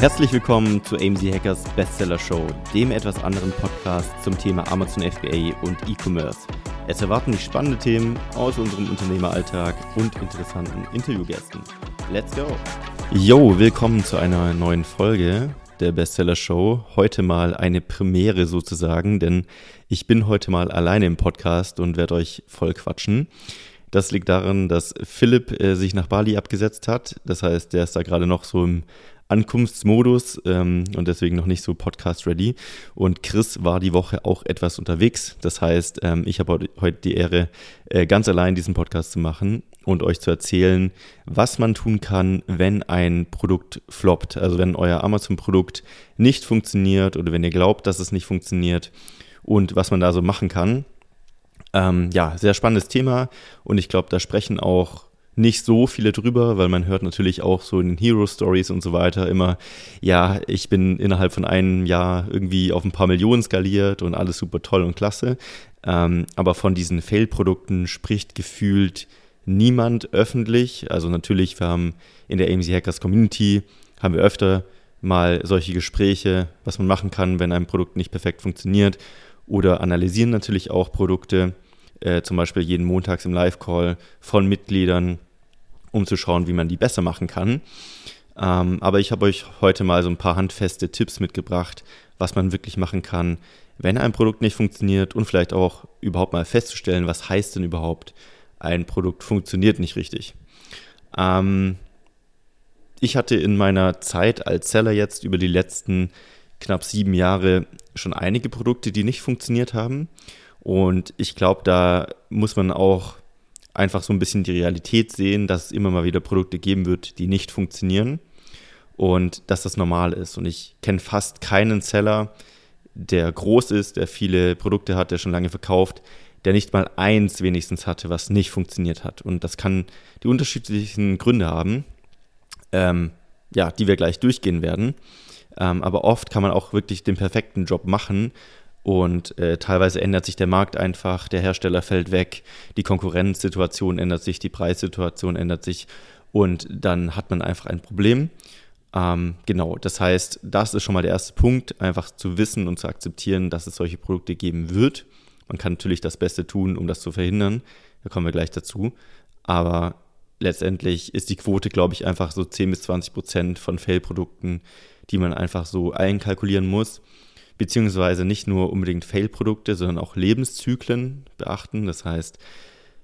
Herzlich willkommen zu AMZ Hackers Bestseller Show, dem etwas anderen Podcast zum Thema Amazon FBA und E-Commerce. Es erwarten dich spannende Themen aus unserem Unternehmeralltag und interessanten Interviewgästen. Let's go! Yo, willkommen zu einer neuen Folge der Bestseller Show. Heute mal eine Premiere sozusagen, denn ich bin heute mal alleine im Podcast und werde euch voll quatschen. Das liegt daran, dass Philipp äh, sich nach Bali abgesetzt hat. Das heißt, der ist da gerade noch so im Ankunftsmodus ähm, und deswegen noch nicht so podcast-ready. Und Chris war die Woche auch etwas unterwegs. Das heißt, ähm, ich habe heute die Ehre, äh, ganz allein diesen Podcast zu machen und euch zu erzählen, was man tun kann, wenn ein Produkt floppt. Also wenn euer Amazon-Produkt nicht funktioniert oder wenn ihr glaubt, dass es nicht funktioniert und was man da so machen kann. Ähm, ja, sehr spannendes Thema und ich glaube, da sprechen auch nicht so viele drüber, weil man hört natürlich auch so in Hero Stories und so weiter immer, ja, ich bin innerhalb von einem Jahr irgendwie auf ein paar Millionen skaliert und alles super toll und klasse. Ähm, aber von diesen Fail-Produkten spricht gefühlt niemand öffentlich. Also natürlich, wir haben in der AMC Hackers Community, haben wir öfter mal solche Gespräche, was man machen kann, wenn ein Produkt nicht perfekt funktioniert oder analysieren natürlich auch Produkte, äh, zum Beispiel jeden Montags im Live-Call von Mitgliedern um zu schauen, wie man die besser machen kann. Ähm, aber ich habe euch heute mal so ein paar handfeste Tipps mitgebracht, was man wirklich machen kann, wenn ein Produkt nicht funktioniert und vielleicht auch überhaupt mal festzustellen, was heißt denn überhaupt, ein Produkt funktioniert nicht richtig. Ähm, ich hatte in meiner Zeit als Seller jetzt über die letzten knapp sieben Jahre schon einige Produkte, die nicht funktioniert haben. Und ich glaube, da muss man auch einfach so ein bisschen die Realität sehen, dass es immer mal wieder Produkte geben wird, die nicht funktionieren und dass das normal ist. Und ich kenne fast keinen Seller, der groß ist, der viele Produkte hat, der schon lange verkauft, der nicht mal eins wenigstens hatte, was nicht funktioniert hat. Und das kann die unterschiedlichen Gründe haben, ähm, ja, die wir gleich durchgehen werden. Ähm, aber oft kann man auch wirklich den perfekten Job machen und äh, teilweise ändert sich der Markt einfach, der Hersteller fällt weg, die Konkurrenzsituation ändert sich, die Preissituation ändert sich und dann hat man einfach ein Problem. Ähm, genau, das heißt, das ist schon mal der erste Punkt, einfach zu wissen und zu akzeptieren, dass es solche Produkte geben wird. Man kann natürlich das Beste tun, um das zu verhindern. Da kommen wir gleich dazu. Aber letztendlich ist die Quote, glaube ich, einfach so 10 bis 20 Prozent von Fail-Produkten, die man einfach so einkalkulieren muss beziehungsweise nicht nur unbedingt Fail-Produkte, sondern auch Lebenszyklen beachten. Das heißt,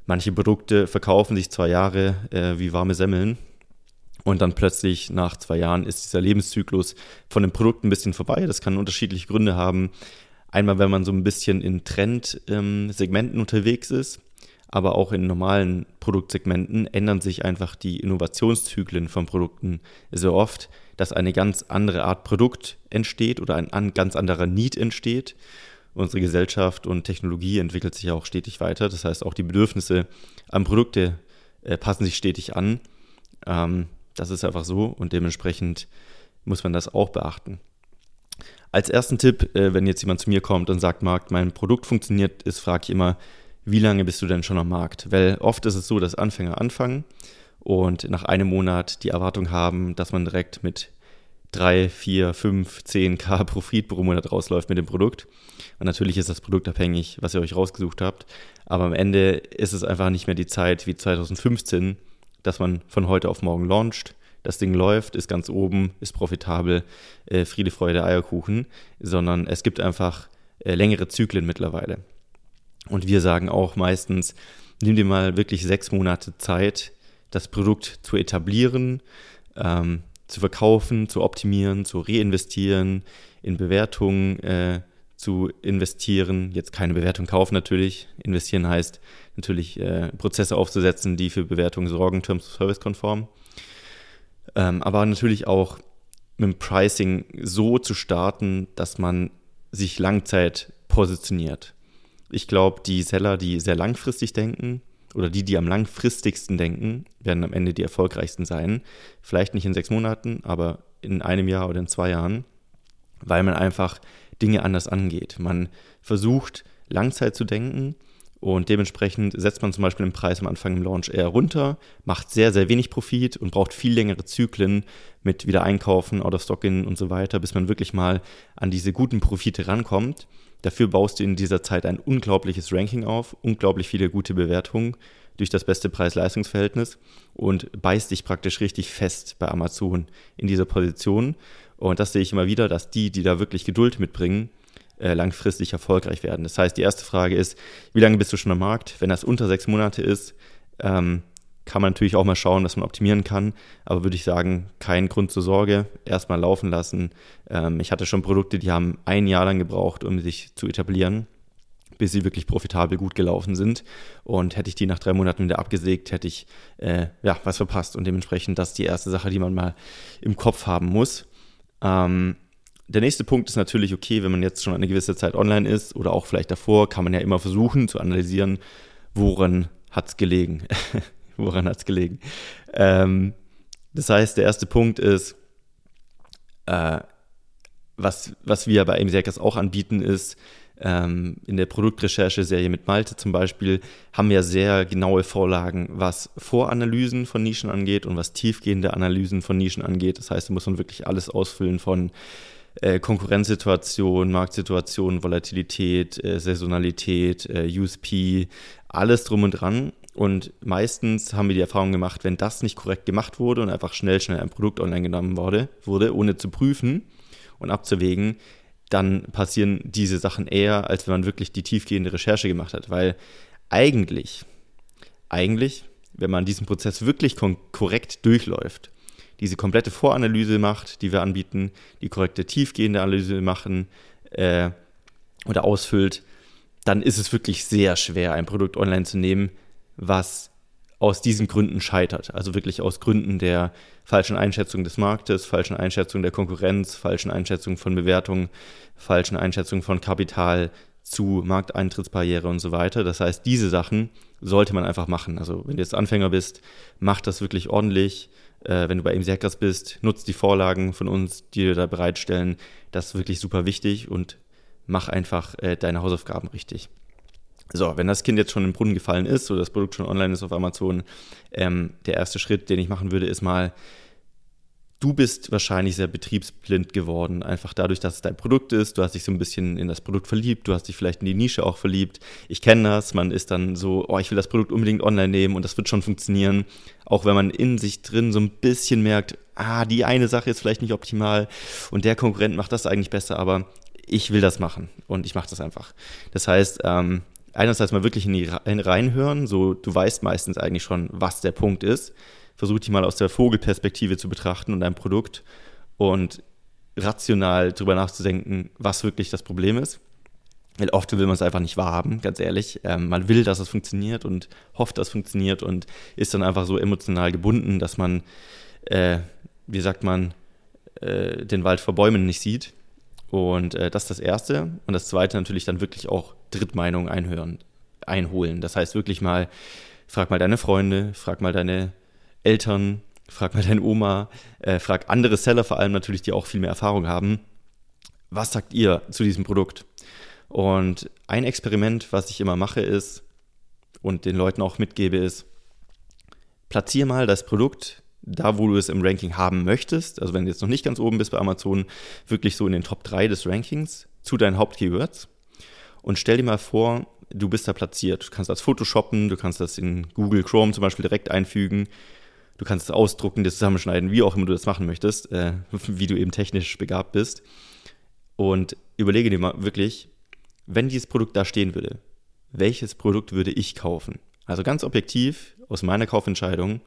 manche Produkte verkaufen sich zwei Jahre äh, wie warme Semmeln und dann plötzlich nach zwei Jahren ist dieser Lebenszyklus von dem Produkt ein bisschen vorbei. Das kann unterschiedliche Gründe haben. Einmal, wenn man so ein bisschen in Trendsegmenten ähm, unterwegs ist, aber auch in normalen Produktsegmenten ändern sich einfach die Innovationszyklen von Produkten so oft, dass eine ganz andere Art Produkt entsteht oder ein ganz anderer Need entsteht. Unsere Gesellschaft und Technologie entwickelt sich auch stetig weiter. Das heißt, auch die Bedürfnisse an Produkte äh, passen sich stetig an. Ähm, das ist einfach so und dementsprechend muss man das auch beachten. Als ersten Tipp, äh, wenn jetzt jemand zu mir kommt und sagt, Markt, mein Produkt funktioniert, ist, frage ich immer, wie lange bist du denn schon am Markt? Weil oft ist es so, dass Anfänger anfangen und nach einem Monat die Erwartung haben, dass man direkt mit 3, 4, 5, 10k Profit pro Monat rausläuft mit dem Produkt. Und natürlich ist das produktabhängig, was ihr euch rausgesucht habt. Aber am Ende ist es einfach nicht mehr die Zeit wie 2015, dass man von heute auf morgen launcht. Das Ding läuft, ist ganz oben, ist profitabel, äh, Friede, Freude, Eierkuchen, sondern es gibt einfach äh, längere Zyklen mittlerweile. Und wir sagen auch meistens, nimm dir mal wirklich sechs Monate Zeit, das Produkt zu etablieren, ähm, zu verkaufen, zu optimieren, zu reinvestieren, in Bewertungen äh, zu investieren. Jetzt keine Bewertung kaufen natürlich. Investieren heißt natürlich äh, Prozesse aufzusetzen, die für Bewertungen sorgen, Terms Service konform. Ähm, aber natürlich auch mit dem Pricing so zu starten, dass man sich Langzeit positioniert. Ich glaube, die Seller, die sehr langfristig denken, oder die, die am langfristigsten denken, werden am Ende die erfolgreichsten sein. Vielleicht nicht in sechs Monaten, aber in einem Jahr oder in zwei Jahren, weil man einfach Dinge anders angeht. Man versucht, Langzeit zu denken Und dementsprechend setzt man zum Beispiel den Preis am Anfang im Launch eher runter, macht sehr, sehr wenig Profit und braucht viel längere Zyklen mit wieder einkaufen, out of stock in und so weiter, bis man wirklich mal an diese guten Profite rankommt. Dafür baust du in dieser Zeit ein unglaubliches Ranking auf, unglaublich viele gute Bewertungen durch das beste Preis-Leistungs-Verhältnis und beißt dich praktisch richtig fest bei Amazon in dieser Position. Und das sehe ich immer wieder, dass die, die da wirklich Geduld mitbringen, äh, langfristig erfolgreich werden. Das heißt, die erste Frage ist, wie lange bist du schon am Markt? Wenn das unter sechs Monate ist, ähm, kann man natürlich auch mal schauen, was man optimieren kann. Aber würde ich sagen, kein Grund zur Sorge. Erstmal laufen lassen. Ähm, ich hatte schon Produkte, die haben ein Jahr lang gebraucht, um sich zu etablieren bis sie wirklich profitabel gut gelaufen sind. Und hätte ich die nach drei Monaten wieder abgesägt, hätte ich äh, ja was verpasst. Und dementsprechend das ist die erste Sache, die man mal im Kopf haben muss. Ähm, der nächste Punkt ist natürlich, okay, wenn man jetzt schon eine gewisse Zeit online ist oder auch vielleicht davor, kann man ja immer versuchen zu analysieren, woran hat es gelegen. woran hat es gelegen. Ähm, das heißt, der erste Punkt ist, äh, was, was wir bei AMC auch anbieten, ist, ähm, in der Produktrecherche-Serie mit Malte zum Beispiel haben wir sehr genaue Vorlagen, was Voranalysen von Nischen angeht und was tiefgehende Analysen von Nischen angeht. Das heißt, da muss man wirklich alles ausfüllen von äh, Konkurrenzsituation, Marktsituation, Volatilität, äh, Saisonalität, äh, USP, alles drum und dran. Und meistens haben wir die Erfahrung gemacht, wenn das nicht korrekt gemacht wurde und einfach schnell, schnell ein Produkt online genommen wurde, wurde ohne zu prüfen und abzuwägen, dann passieren diese Sachen eher, als wenn man wirklich die tiefgehende Recherche gemacht hat. Weil eigentlich, eigentlich, wenn man diesen Prozess wirklich korrekt durchläuft, diese komplette Voranalyse macht, die wir anbieten, die korrekte tiefgehende Analyse machen äh, oder ausfüllt, dann ist es wirklich sehr schwer, ein Produkt online zu nehmen, was aus diesen Gründen scheitert. Also wirklich aus Gründen der falschen Einschätzung des Marktes, falschen Einschätzung der Konkurrenz, falschen Einschätzung von Bewertungen, falschen Einschätzung von Kapital zu Markteintrittsbarriere und so weiter. Das heißt, diese Sachen sollte man einfach machen. Also wenn du jetzt Anfänger bist, mach das wirklich ordentlich. Äh, wenn du bei MChackers bist, nutzt die Vorlagen von uns, die wir da bereitstellen. Das ist wirklich super wichtig und mach einfach äh, deine Hausaufgaben richtig. So, wenn das Kind jetzt schon im Brunnen gefallen ist oder das Produkt schon online ist auf Amazon, ähm, der erste Schritt, den ich machen würde, ist mal, du bist wahrscheinlich sehr betriebsblind geworden. Einfach dadurch, dass es dein Produkt ist. Du hast dich so ein bisschen in das Produkt verliebt. Du hast dich vielleicht in die Nische auch verliebt. Ich kenne das. Man ist dann so, oh, ich will das Produkt unbedingt online nehmen und das wird schon funktionieren. Auch wenn man in sich drin so ein bisschen merkt, ah, die eine Sache ist vielleicht nicht optimal und der Konkurrent macht das eigentlich besser, aber ich will das machen und ich mache das einfach. Das heißt, ähm, einerseits mal wirklich in die reinhören, so du weißt meistens eigentlich schon, was der Punkt ist. Versuch dich mal aus der Vogelperspektive zu betrachten und dein Produkt und rational darüber nachzudenken, was wirklich das Problem ist. Weil oft will man es einfach nicht wahrhaben, ganz ehrlich. Ähm, man will, dass es funktioniert und hofft, dass es funktioniert und ist dann einfach so emotional gebunden, dass man, äh, wie sagt man, äh, den Wald vor Bäumen nicht sieht. Und äh, das ist das Erste. Und das Zweite natürlich dann wirklich auch Drittmeinungen einhören, einholen. Das heißt wirklich mal, frag mal deine Freunde, frag mal deine Eltern, frag mal deine Oma, äh, frag andere Seller vor allem natürlich, die auch viel mehr Erfahrung haben. Was sagt ihr zu diesem Produkt? Und ein Experiment, was ich immer mache, ist und den Leuten auch mitgebe, ist, platziere mal das Produkt da, wo du es im Ranking haben möchtest, also wenn du jetzt noch nicht ganz oben bist bei Amazon, wirklich so in den Top 3 des Rankings zu deinen Hauptkeywords und stell dir mal vor, du bist da platziert. Du kannst das Photoshoppen, du kannst das in Google Chrome zum Beispiel direkt einfügen, du kannst es ausdrucken, das zusammenschneiden, wie auch immer du das machen möchtest, äh, wie du eben technisch begabt bist. Und überlege dir mal wirklich, wenn dieses Produkt da stehen würde, welches Produkt würde ich kaufen? Also ganz objektiv aus meiner Kaufentscheidung,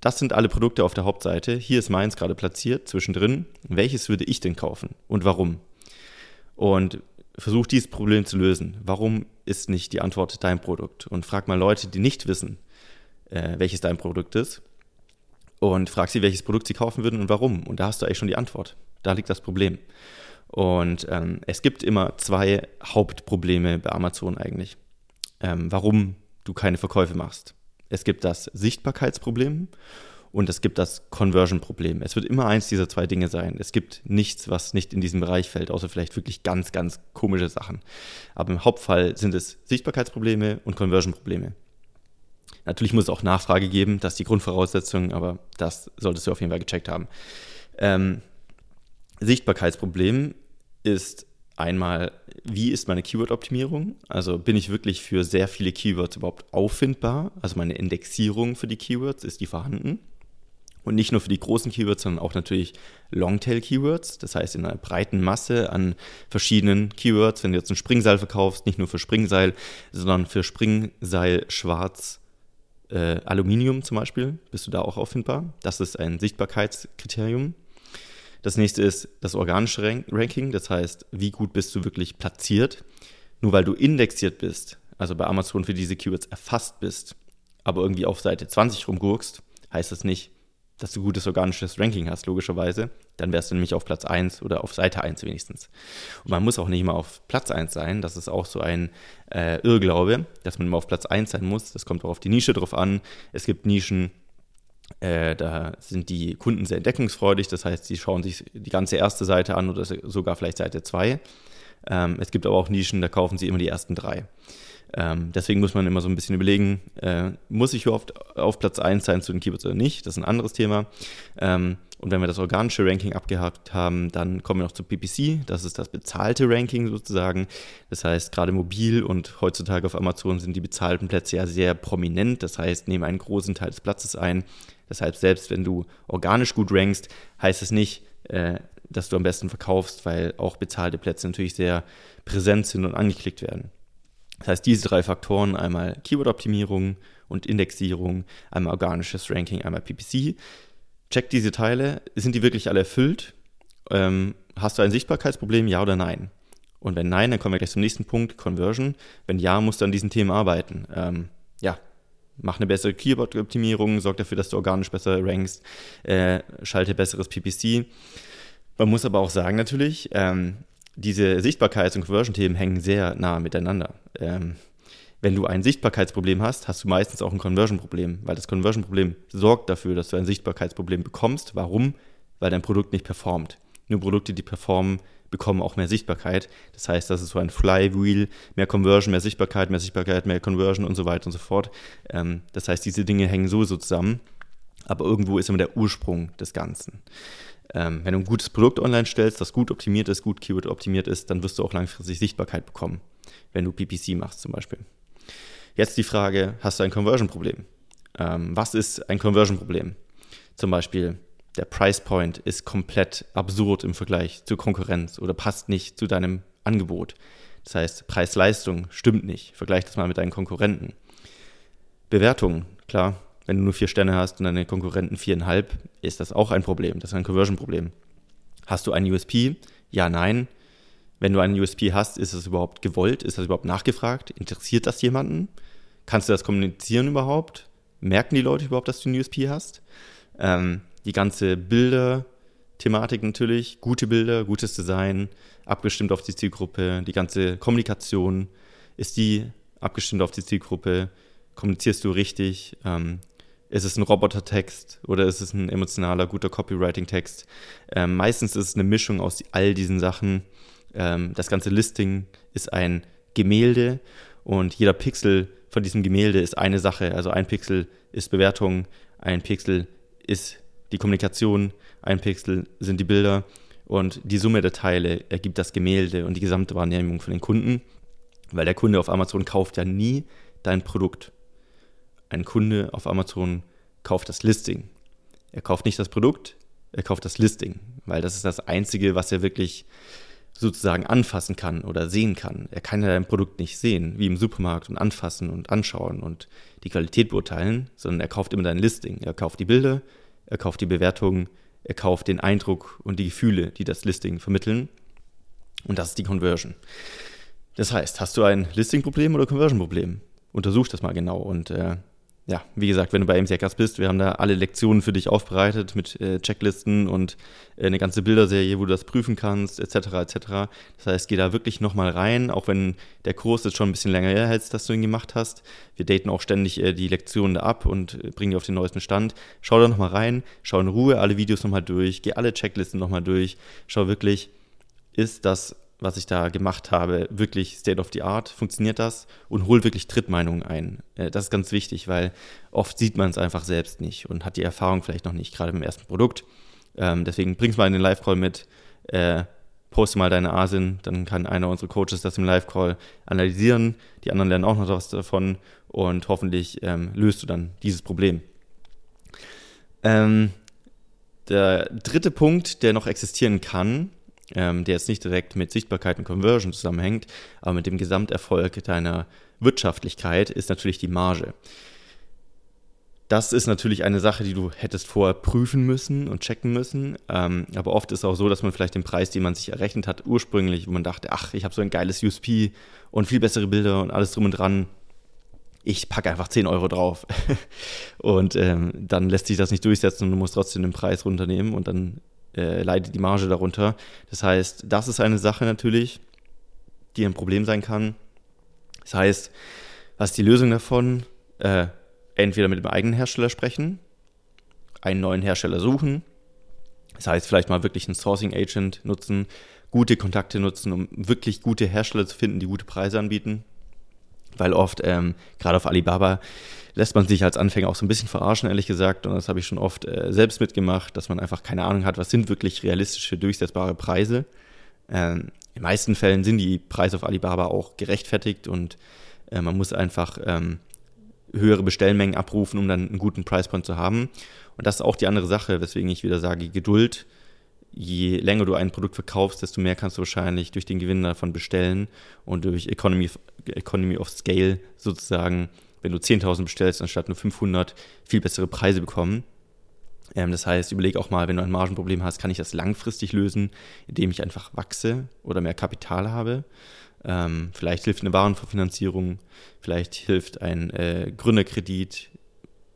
das sind alle Produkte auf der Hauptseite. Hier ist meins gerade platziert, zwischendrin. Welches würde ich denn kaufen und warum? Und versuch dieses Problem zu lösen. Warum ist nicht die Antwort dein Produkt? Und frag mal Leute, die nicht wissen, äh, welches dein Produkt ist. Und frag sie, welches Produkt sie kaufen würden und warum. Und da hast du eigentlich schon die Antwort. Da liegt das Problem. Und ähm, es gibt immer zwei Hauptprobleme bei Amazon eigentlich, ähm, warum du keine Verkäufe machst. Es gibt das Sichtbarkeitsproblem und es gibt das Conversion-Problem. Es wird immer eins dieser zwei Dinge sein. Es gibt nichts, was nicht in diesen Bereich fällt, außer vielleicht wirklich ganz, ganz komische Sachen. Aber im Hauptfall sind es Sichtbarkeitsprobleme und Conversion-Probleme. Natürlich muss es auch Nachfrage geben, das ist die Grundvoraussetzung, aber das solltest du auf jeden Fall gecheckt haben. Ähm, Sichtbarkeitsproblem ist einmal, wie ist meine Keyword-Optimierung? Also bin ich wirklich für sehr viele Keywords überhaupt auffindbar? Also meine Indexierung für die Keywords, ist die vorhanden? Und nicht nur für die großen Keywords, sondern auch natürlich Longtail-Keywords. Das heißt, in einer breiten Masse an verschiedenen Keywords. Wenn du jetzt ein Springseil verkaufst, nicht nur für Springseil, sondern für Springseil schwarz äh, Aluminium zum Beispiel, bist du da auch auffindbar. Das ist ein Sichtbarkeitskriterium. Das nächste ist das organische Ranking, das heißt, wie gut bist du wirklich platziert. Nur weil du indexiert bist, also bei Amazon für diese Keywords erfasst bist, aber irgendwie auf Seite 20 rumgurkst, heißt das nicht, dass du gutes organisches Ranking hast, logischerweise. Dann wärst du nämlich auf Platz 1 oder auf Seite 1 wenigstens. Und man muss auch nicht immer auf Platz 1 sein. Das ist auch so ein äh, Irrglaube, dass man immer auf Platz 1 sein muss. Das kommt auch auf die Nische drauf an. Es gibt Nischen, äh, da sind die Kunden sehr entdeckungsfreudig, das heißt, sie schauen sich die ganze erste Seite an oder sogar vielleicht Seite 2. Ähm, es gibt aber auch Nischen, da kaufen sie immer die ersten drei. Ähm, deswegen muss man immer so ein bisschen überlegen, äh, muss ich überhaupt auf Platz 1 sein zu den Keywords oder nicht? Das ist ein anderes Thema. Ähm, und wenn wir das organische Ranking abgehakt haben, dann kommen wir noch zu PPC. Das ist das bezahlte Ranking sozusagen. Das heißt, gerade mobil und heutzutage auf Amazon sind die bezahlten Plätze ja sehr prominent. Das heißt, nehmen einen großen Teil des Platzes ein. Deshalb, selbst wenn du organisch gut rankst, heißt es nicht, äh, dass du am besten verkaufst, weil auch bezahlte Plätze natürlich sehr präsent sind und angeklickt werden. Das heißt, diese drei Faktoren, einmal Keyword-Optimierung und Indexierung, einmal organisches Ranking, einmal PPC. Check diese Teile, sind die wirklich alle erfüllt? Ähm, hast du ein Sichtbarkeitsproblem, ja oder nein? Und wenn nein, dann kommen wir gleich zum nächsten Punkt, Conversion. Wenn ja, musst du an diesen Themen arbeiten. Ähm, ja, mach eine bessere Keyword-Optimierung, sorg dafür, dass du organisch besser rankst, äh, schalte besseres PPC. Man muss aber auch sagen natürlich, ähm, diese Sichtbarkeits- und Conversion-Themen hängen sehr nah miteinander. Ähm, wenn du ein Sichtbarkeitsproblem hast, hast du meistens auch ein Conversion-Problem, weil das Conversion-Problem sorgt dafür, dass du ein Sichtbarkeitsproblem bekommst. Warum? Weil dein Produkt nicht performt. Nur Produkte, die performen, bekommen auch mehr Sichtbarkeit. Das heißt, das ist so ein Flywheel, mehr Conversion, mehr Sichtbarkeit, mehr Sichtbarkeit, mehr Conversion und so weiter und so fort. Ähm, das heißt, diese Dinge hängen so, so zusammen, aber irgendwo ist immer der Ursprung des Ganzen. Ähm, wenn du ein gutes Produkt online stellst, das gut optimiert ist, gut Keyword optimiert ist, dann wirst du auch langfristig Sichtbarkeit bekommen, wenn du PPC machst zum Beispiel. Jetzt die Frage, hast du ein Conversion-Problem? Ähm, was ist ein Conversion-Problem? Zum Beispiel, der Price Point ist komplett absurd im Vergleich zur Konkurrenz oder passt nicht zu deinem Angebot. Das heißt, Preis-Leistung stimmt nicht. Vergleich das mal mit deinen Konkurrenten. Bewertung, klar, wenn du nur vier Sterne hast und deine Konkurrenten viereinhalb, ist das auch ein Problem. Das ist ein Conversion-Problem. Hast du einen USP? Ja, nein. Wenn du einen USP hast, ist das überhaupt gewollt? Ist das überhaupt nachgefragt? Interessiert das jemanden? Kannst du das kommunizieren überhaupt? Merken die Leute überhaupt, dass du einen USP hast? Ähm, die ganze Bilder-Thematik natürlich, gute Bilder, gutes Design, abgestimmt auf die Zielgruppe, die ganze Kommunikation, ist die abgestimmt auf die Zielgruppe, kommunizierst du richtig, ähm, ist es ein Robotertext oder ist es ein emotionaler, guter Copywriting-Text? Ähm, meistens ist es eine Mischung aus all diesen Sachen. Ähm, das ganze Listing ist ein Gemälde und jeder Pixel von diesem Gemälde ist eine Sache. Also ein Pixel ist Bewertung, ein Pixel ist die Kommunikation, ein Pixel sind die Bilder und die Summe der Teile ergibt das Gemälde und die gesamte Wahrnehmung von den Kunden, weil der Kunde auf Amazon kauft ja nie dein Produkt ein Kunde auf Amazon kauft das Listing. Er kauft nicht das Produkt, er kauft das Listing, weil das ist das Einzige, was er wirklich sozusagen anfassen kann oder sehen kann. Er kann ja dein Produkt nicht sehen, wie im Supermarkt und anfassen und anschauen und die Qualität beurteilen, sondern er kauft immer dein Listing. Er kauft die Bilder, er kauft die Bewertungen, er kauft den Eindruck und die Gefühle, die das Listing vermitteln. Und das ist die Conversion. Das heißt, hast du ein Listing-Problem oder Conversion-Problem? Untersuch das mal genau und äh, ja, wie gesagt, wenn du bei MC Hackers bist, wir haben da alle Lektionen für dich aufbereitet mit äh, Checklisten und äh, eine ganze Bilderserie, wo du das prüfen kannst, etc. etc. Das heißt, geh da wirklich nochmal rein, auch wenn der Kurs jetzt schon ein bisschen länger her ist, dass du ihn gemacht hast. Wir daten auch ständig äh, die Lektionen da ab und äh, bringen die auf den neuesten Stand. Schau da nochmal rein, schau in Ruhe alle Videos nochmal durch, geh alle Checklisten nochmal durch, schau wirklich, ist das was ich da gemacht habe, wirklich State of the Art, funktioniert das und hol wirklich Trittmeinungen ein. Äh, das ist ganz wichtig, weil oft sieht man es einfach selbst nicht und hat die Erfahrung vielleicht noch nicht, gerade beim ersten Produkt. Ähm, deswegen bring's mal in den Live-Call mit, äh, poste mal deine ASIN, dann kann einer unserer Coaches das im Live-Call analysieren, die anderen lernen auch noch was davon und hoffentlich ähm, löst du dann dieses Problem. Ähm, der dritte Punkt, der noch existieren kann, ähm, der jetzt nicht direkt mit Sichtbarkeit und Conversion zusammenhängt, aber mit dem Gesamterfolg deiner Wirtschaftlichkeit ist natürlich die Marge. Das ist natürlich eine Sache, die du hättest vorher prüfen müssen und checken müssen. Ähm, aber oft ist es auch so, dass man vielleicht den Preis, den man sich errechnet hat, ursprünglich, wo man dachte, ach, ich habe so ein geiles USP und viel bessere Bilder und alles drum und dran, ich packe einfach 10 Euro drauf. und ähm, dann lässt sich das nicht durchsetzen und du musst trotzdem den Preis runternehmen und dann äh, leidet die Marge darunter. Das heißt, das ist eine Sache natürlich, die ein Problem sein kann. Das heißt, was ist die Lösung davon? Äh, entweder mit dem eigenen Hersteller sprechen, einen neuen Hersteller suchen. Das heißt, vielleicht mal wirklich einen Sourcing Agent nutzen, gute Kontakte nutzen, um wirklich gute Hersteller zu finden, die gute Preise anbieten. Weil oft, ähm, gerade auf Alibaba, lässt man sich als Anfänger auch so ein bisschen verarschen, ehrlich gesagt. Und das habe ich schon oft äh, selbst mitgemacht, dass man einfach keine Ahnung hat, was sind wirklich realistische, durchsetzbare Preise. Ähm, in den meisten Fällen sind die Preise auf Alibaba auch gerechtfertigt und äh, man muss einfach ähm, höhere Bestellmengen abrufen, um dann einen guten Pricepoint zu haben. Und das ist auch die andere Sache, weswegen ich wieder sage, Geduld. Je länger du ein Produkt verkaufst, desto mehr kannst du wahrscheinlich durch den Gewinn davon bestellen und durch Economy, Economy of Scale sozusagen wenn du 10.000 bestellst, anstatt nur 500, viel bessere Preise bekommen. Ähm, das heißt, überleg auch mal, wenn du ein Margenproblem hast, kann ich das langfristig lösen, indem ich einfach wachse oder mehr Kapital habe. Ähm, vielleicht hilft eine Warenverfinanzierung, vielleicht hilft ein äh, Gründerkredit.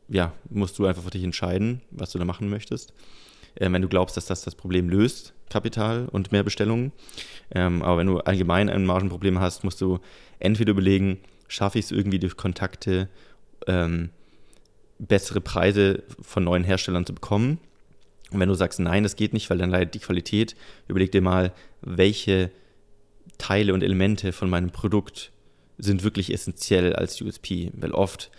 Ja, musst du einfach für dich entscheiden, was du da machen möchtest. Ähm, wenn du glaubst, dass das das Problem löst, Kapital und mehr Bestellungen. Ähm, aber wenn du allgemein ein Margenproblem hast, musst du entweder überlegen, schaffe ich es irgendwie durch Kontakte, ähm, bessere Preise von neuen Herstellern zu bekommen. Und wenn du sagst, nein, das geht nicht, weil dann leidet die Qualität, überleg dir mal, welche Teile und Elemente von meinem Produkt sind wirklich essentiell als USP. Weil oft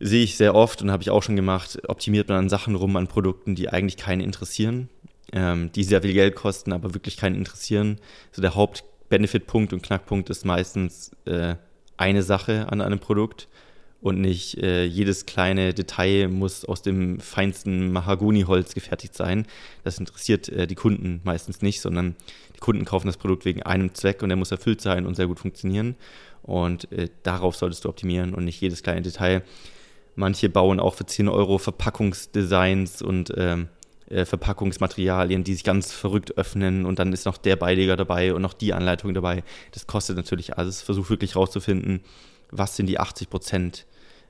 sehe ich sehr oft und habe ich auch schon gemacht, optimiert man an Sachen rum, an Produkten, die eigentlich keinen interessieren, ähm, die sehr viel Geld kosten, aber wirklich keinen interessieren. So der Hauptbenefit-Punkt und Knackpunkt ist meistens äh, eine Sache an einem Produkt und nicht äh, jedes kleine Detail muss aus dem feinsten Mahagoniholz gefertigt sein. Das interessiert äh, die Kunden meistens nicht, sondern die Kunden kaufen das Produkt wegen einem Zweck und der muss erfüllt sein und sehr gut funktionieren. Und äh, darauf solltest du optimieren und nicht jedes kleine Detail. Manche bauen auch für 10 Euro Verpackungsdesigns und ähm, äh, Verpackungsmaterialien, die sich ganz verrückt öffnen und dann ist noch der Beileger dabei und noch die Anleitung dabei. Das kostet natürlich alles. Versuch wirklich rauszufinden, was sind die 80 Prozent,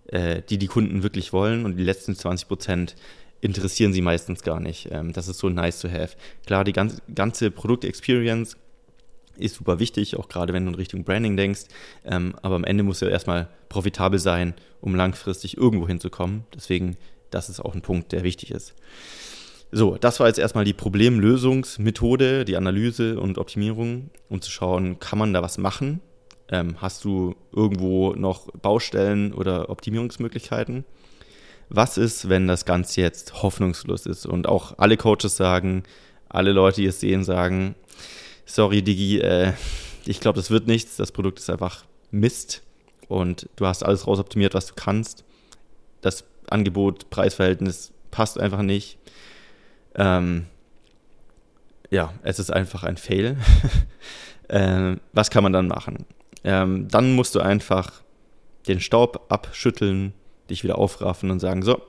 äh, die die Kunden wirklich wollen und die letzten 20 Prozent interessieren sie meistens gar nicht. Ähm, das ist so nice to have. Klar, die ganze, ganze Produkt-Experience ist super wichtig, auch gerade wenn du in Richtung Branding denkst. Ähm, aber am Ende muss ja erstmal profitabel sein, um langfristig irgendwo hinzukommen. Deswegen, das ist auch ein Punkt, der wichtig ist. So, das war jetzt erstmal die Problemlösungsmethode, die Analyse und Optimierung, um zu schauen, kann man da was machen? Ähm, hast du irgendwo noch Baustellen oder Optimierungsmöglichkeiten? Was ist, wenn das Ganze jetzt hoffnungslos ist und auch alle Coaches sagen, alle Leute, die es sehen, sagen, sorry Digi, äh, ich glaube, das wird nichts, das Produkt ist einfach Mist und du hast alles rausoptimiert, was du kannst. Das Angebot, Preisverhältnis passt einfach nicht ähm, ja, es ist einfach ein Fail. ähm, was kann man dann machen? Ähm, dann musst du einfach den Staub abschütteln, dich wieder aufraffen und sagen, so,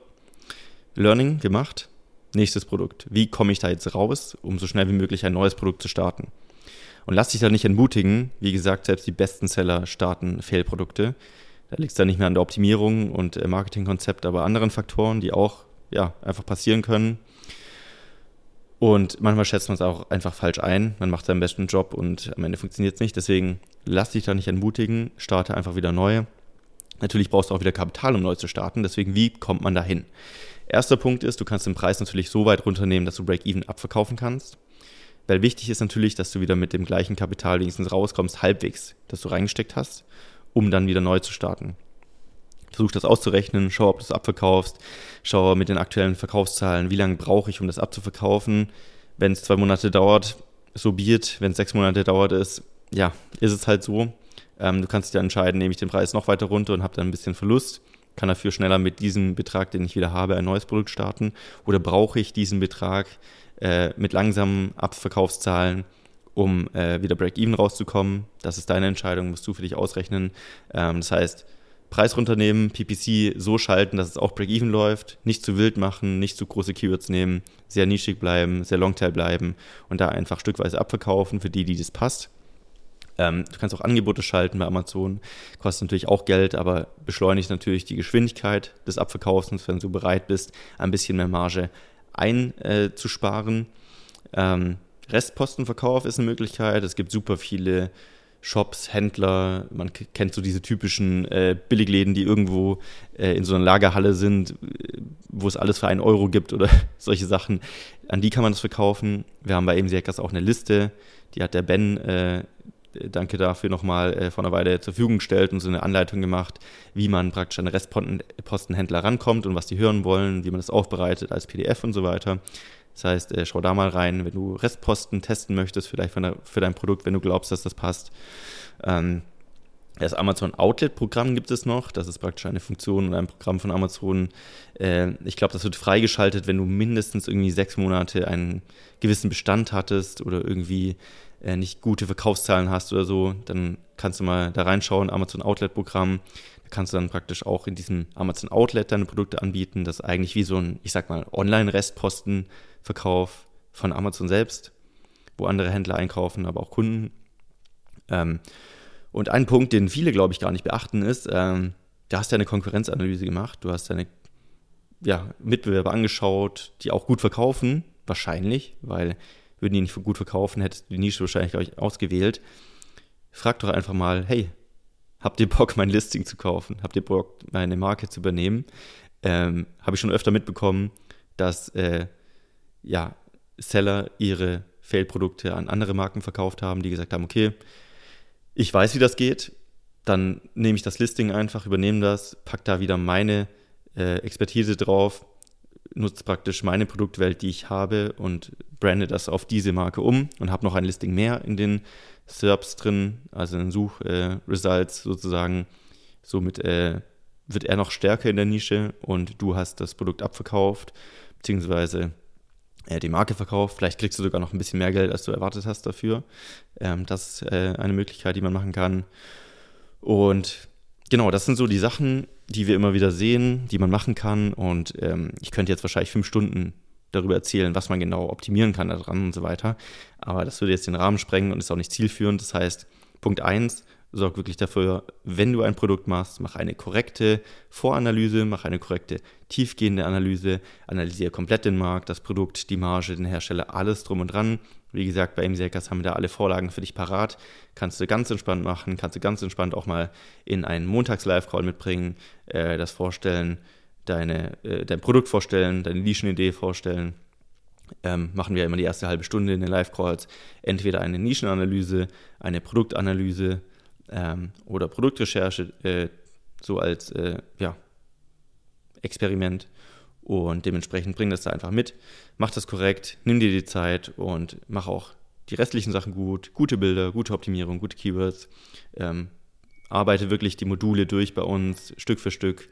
Learning gemacht, nächstes Produkt. Wie komme ich da jetzt raus, um so schnell wie möglich ein neues Produkt zu starten? Und lass dich da nicht entmutigen. Wie gesagt, selbst die besten Seller starten Fail-Produkte. Da liegt es dann nicht mehr an der Optimierung und äh, Marketingkonzept, aber anderen Faktoren, die auch ja, einfach passieren können. Und manchmal schätzt man es auch einfach falsch ein. Man macht seinen besten Job und am Ende funktioniert es nicht. Deswegen lass dich da nicht entmutigen, starte einfach wieder neu. Natürlich brauchst du auch wieder Kapital, um neu zu starten. Deswegen, wie kommt man da hin? Erster Punkt ist, du kannst den Preis natürlich so weit runternehmen, dass du Break-Even abverkaufen kannst. Weil wichtig ist natürlich, dass du wieder mit dem gleichen Kapital wenigstens rauskommst, halbwegs, das du reingesteckt hast, um dann wieder neu zu starten. Versuch das auszurechnen, schau, ob du es abverkaufst, schau mit den aktuellen Verkaufszahlen, wie lange brauche ich, um das abzuverkaufen. Wenn es zwei Monate dauert, so biert. Wenn es sechs Monate dauert, ist, ja, ist es halt so. Ähm, du kannst dich dann entscheiden, nehme ich den Preis noch weiter runter und habe dann ein bisschen Verlust, kann dafür schneller mit diesem Betrag, den ich wieder habe, ein neues Produkt starten. Oder brauche ich diesen Betrag äh, mit langsamen Abverkaufszahlen, um äh, wieder Break-Even rauszukommen? Das ist deine Entscheidung, musst du für dich ausrechnen. Ähm, das heißt, Preis runternehmen, PPC so schalten, dass es auch Break-Even läuft, nicht zu wild machen, nicht zu große Keywords nehmen, sehr nischig bleiben, sehr Longtail bleiben und da einfach stückweise abverkaufen für die, die das passt. Ähm, du kannst auch Angebote schalten bei Amazon, kostet natürlich auch Geld, aber beschleunigt natürlich die Geschwindigkeit des Abverkaufs, wenn du bereit bist, ein bisschen mehr Marge einzusparen. Äh, ähm, Restpostenverkauf ist eine Möglichkeit. Es gibt super viele Shops, Händler, man kennt so diese typischen äh, Billigläden, die irgendwo äh, in so einer Lagerhalle sind, wo es alles für einen Euro gibt oder solche Sachen. An die kann man das verkaufen. Wir haben bei Hackers auch eine Liste, die hat der Ben, äh, danke dafür nochmal, äh, vor einer Weile zur Verfügung gestellt und so eine Anleitung gemacht, wie man praktisch an Restpostenhändler rankommt und was die hören wollen, wie man das aufbereitet als PDF und so weiter. Das heißt, äh, schau da mal rein, wenn du Restposten testen möchtest, vielleicht der, für dein Produkt, wenn du glaubst, dass das passt. Ähm, das Amazon Outlet Programm gibt es noch. Das ist praktisch eine Funktion und ein Programm von Amazon. Äh, ich glaube, das wird freigeschaltet, wenn du mindestens irgendwie sechs Monate einen gewissen Bestand hattest oder irgendwie äh, nicht gute Verkaufszahlen hast oder so. Dann kannst du mal da reinschauen, Amazon Outlet Programm. Da kannst du dann praktisch auch in diesem Amazon Outlet deine Produkte anbieten. Das ist eigentlich wie so ein, ich sag mal, Online-Restposten Verkauf von Amazon selbst, wo andere Händler einkaufen, aber auch Kunden. Ähm, und ein Punkt, den viele, glaube ich, gar nicht beachten, ist, ähm, da hast du eine Konkurrenzanalyse gemacht, du hast deine ja, Mitbewerber angeschaut, die auch gut verkaufen, wahrscheinlich, weil würden die nicht gut verkaufen, hättest du die Nische wahrscheinlich ich, ausgewählt. Frag doch einfach mal, hey, habt ihr Bock, mein Listing zu kaufen? Habt ihr Bock, meine Marke zu übernehmen? Ähm, Habe ich schon öfter mitbekommen, dass äh, ja, Seller ihre Fail-Produkte an andere Marken verkauft haben, die gesagt haben, okay, ich weiß, wie das geht, dann nehme ich das Listing einfach, übernehme das, packe da wieder meine äh, Expertise drauf, nutze praktisch meine Produktwelt, die ich habe und brande das auf diese Marke um und habe noch ein Listing mehr in den SERPs drin, also in Suchresults äh, sozusagen. Somit äh, wird er noch stärker in der Nische und du hast das Produkt abverkauft, beziehungsweise äh, die Marke verkauft. Vielleicht kriegst du sogar noch ein bisschen mehr Geld, als du erwartet hast dafür. Ähm, das ist äh, eine Möglichkeit, die man machen kann. Und genau, das sind so die Sachen, die wir immer wieder sehen, die man machen kann. Und ähm, ich könnte jetzt wahrscheinlich fünf Stunden darüber erzählen, was man genau optimieren kann daran und so weiter. Aber das würde jetzt den Rahmen sprengen und ist auch nicht zielführend. Das heißt, Punkt 1, sorg wirklich dafür, wenn du ein Produkt machst, mach eine korrekte Voranalyse, mach eine korrekte tiefgehende Analyse, analysiere komplett den Markt, das Produkt, die Marge, den Hersteller, alles drum und dran. Wie gesagt, bei MCACers haben wir da alle Vorlagen für dich parat. Kannst du ganz entspannt machen, kannst du ganz entspannt auch mal in einen Montags-Live-Call mitbringen, äh, das vorstellen, deine, äh, dein Produkt vorstellen, deine Nischenidee vorstellen. Ähm, machen wir immer die erste halbe Stunde in den Live-Calls. Entweder eine Nischenanalyse, eine Produktanalyse, ähm, oder Produktrecherche äh, so als äh, ja, Experiment und dementsprechend bring das da einfach mit, mach das korrekt, nimm dir die Zeit und mach auch die restlichen Sachen gut, gute Bilder, gute Optimierung, gute Keywords, ähm, arbeite wirklich die Module durch bei uns Stück für Stück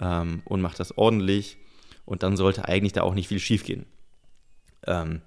ähm, und mach das ordentlich und dann sollte eigentlich da auch nicht viel schief gehen. Ähm,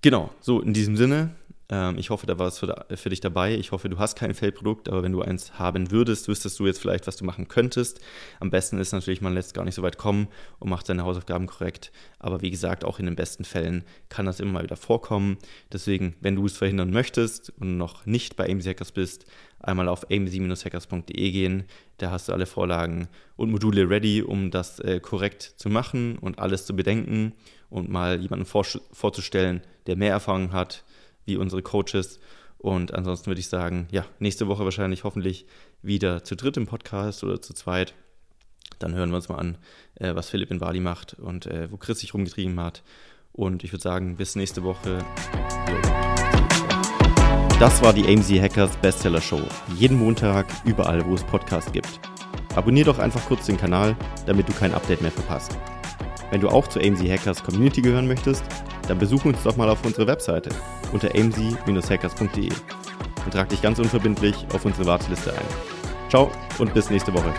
genau, so in diesem Sinne, ähm, ich hoffe, da war es für, für, dich dabei. Ich hoffe, du hast kein Feldprodukt, aber wenn du eins haben würdest, wüsstest du jetzt vielleicht, was du machen könntest. Am besten ist natürlich, man lässt gar nicht so weit kommen und macht seine Hausaufgaben korrekt. Aber wie gesagt, auch in den besten Fällen kann das immer mal wieder vorkommen. Deswegen, wenn du es verhindern möchtest und noch nicht bei AMC Hackers bist, einmal auf amc-hackers.de gehen. Da hast du alle Vorlagen und Module ready, um das äh, korrekt zu machen und alles zu bedenken und mal jemanden vor, vorzustellen, der mehr Erfahrung hat, wie unsere Coaches. Und ansonsten würde ich sagen, ja, nächste Woche wahrscheinlich hoffentlich wieder zu dritt im Podcast oder zu zweit. Dann hören wir uns mal an, äh, was Philipp in Bali macht und äh, wo Chris sich rumgetrieben hat. Und ich würde sagen, bis nächste Woche. Das war die AMZ Hackers Bestseller Show. Jeden Montag, überall, wo es Podcasts gibt. Abonnier doch einfach kurz den Kanal, damit du kein Update mehr verpasst. Wenn du auch zur AMZ Hackers Community gehören möchtest, dann besuch uns doch mal auf unserer Webseite unter amz-hackers.de und trag dich ganz unverbindlich auf unsere Warteliste ein. Ciao und bis nächste Woche.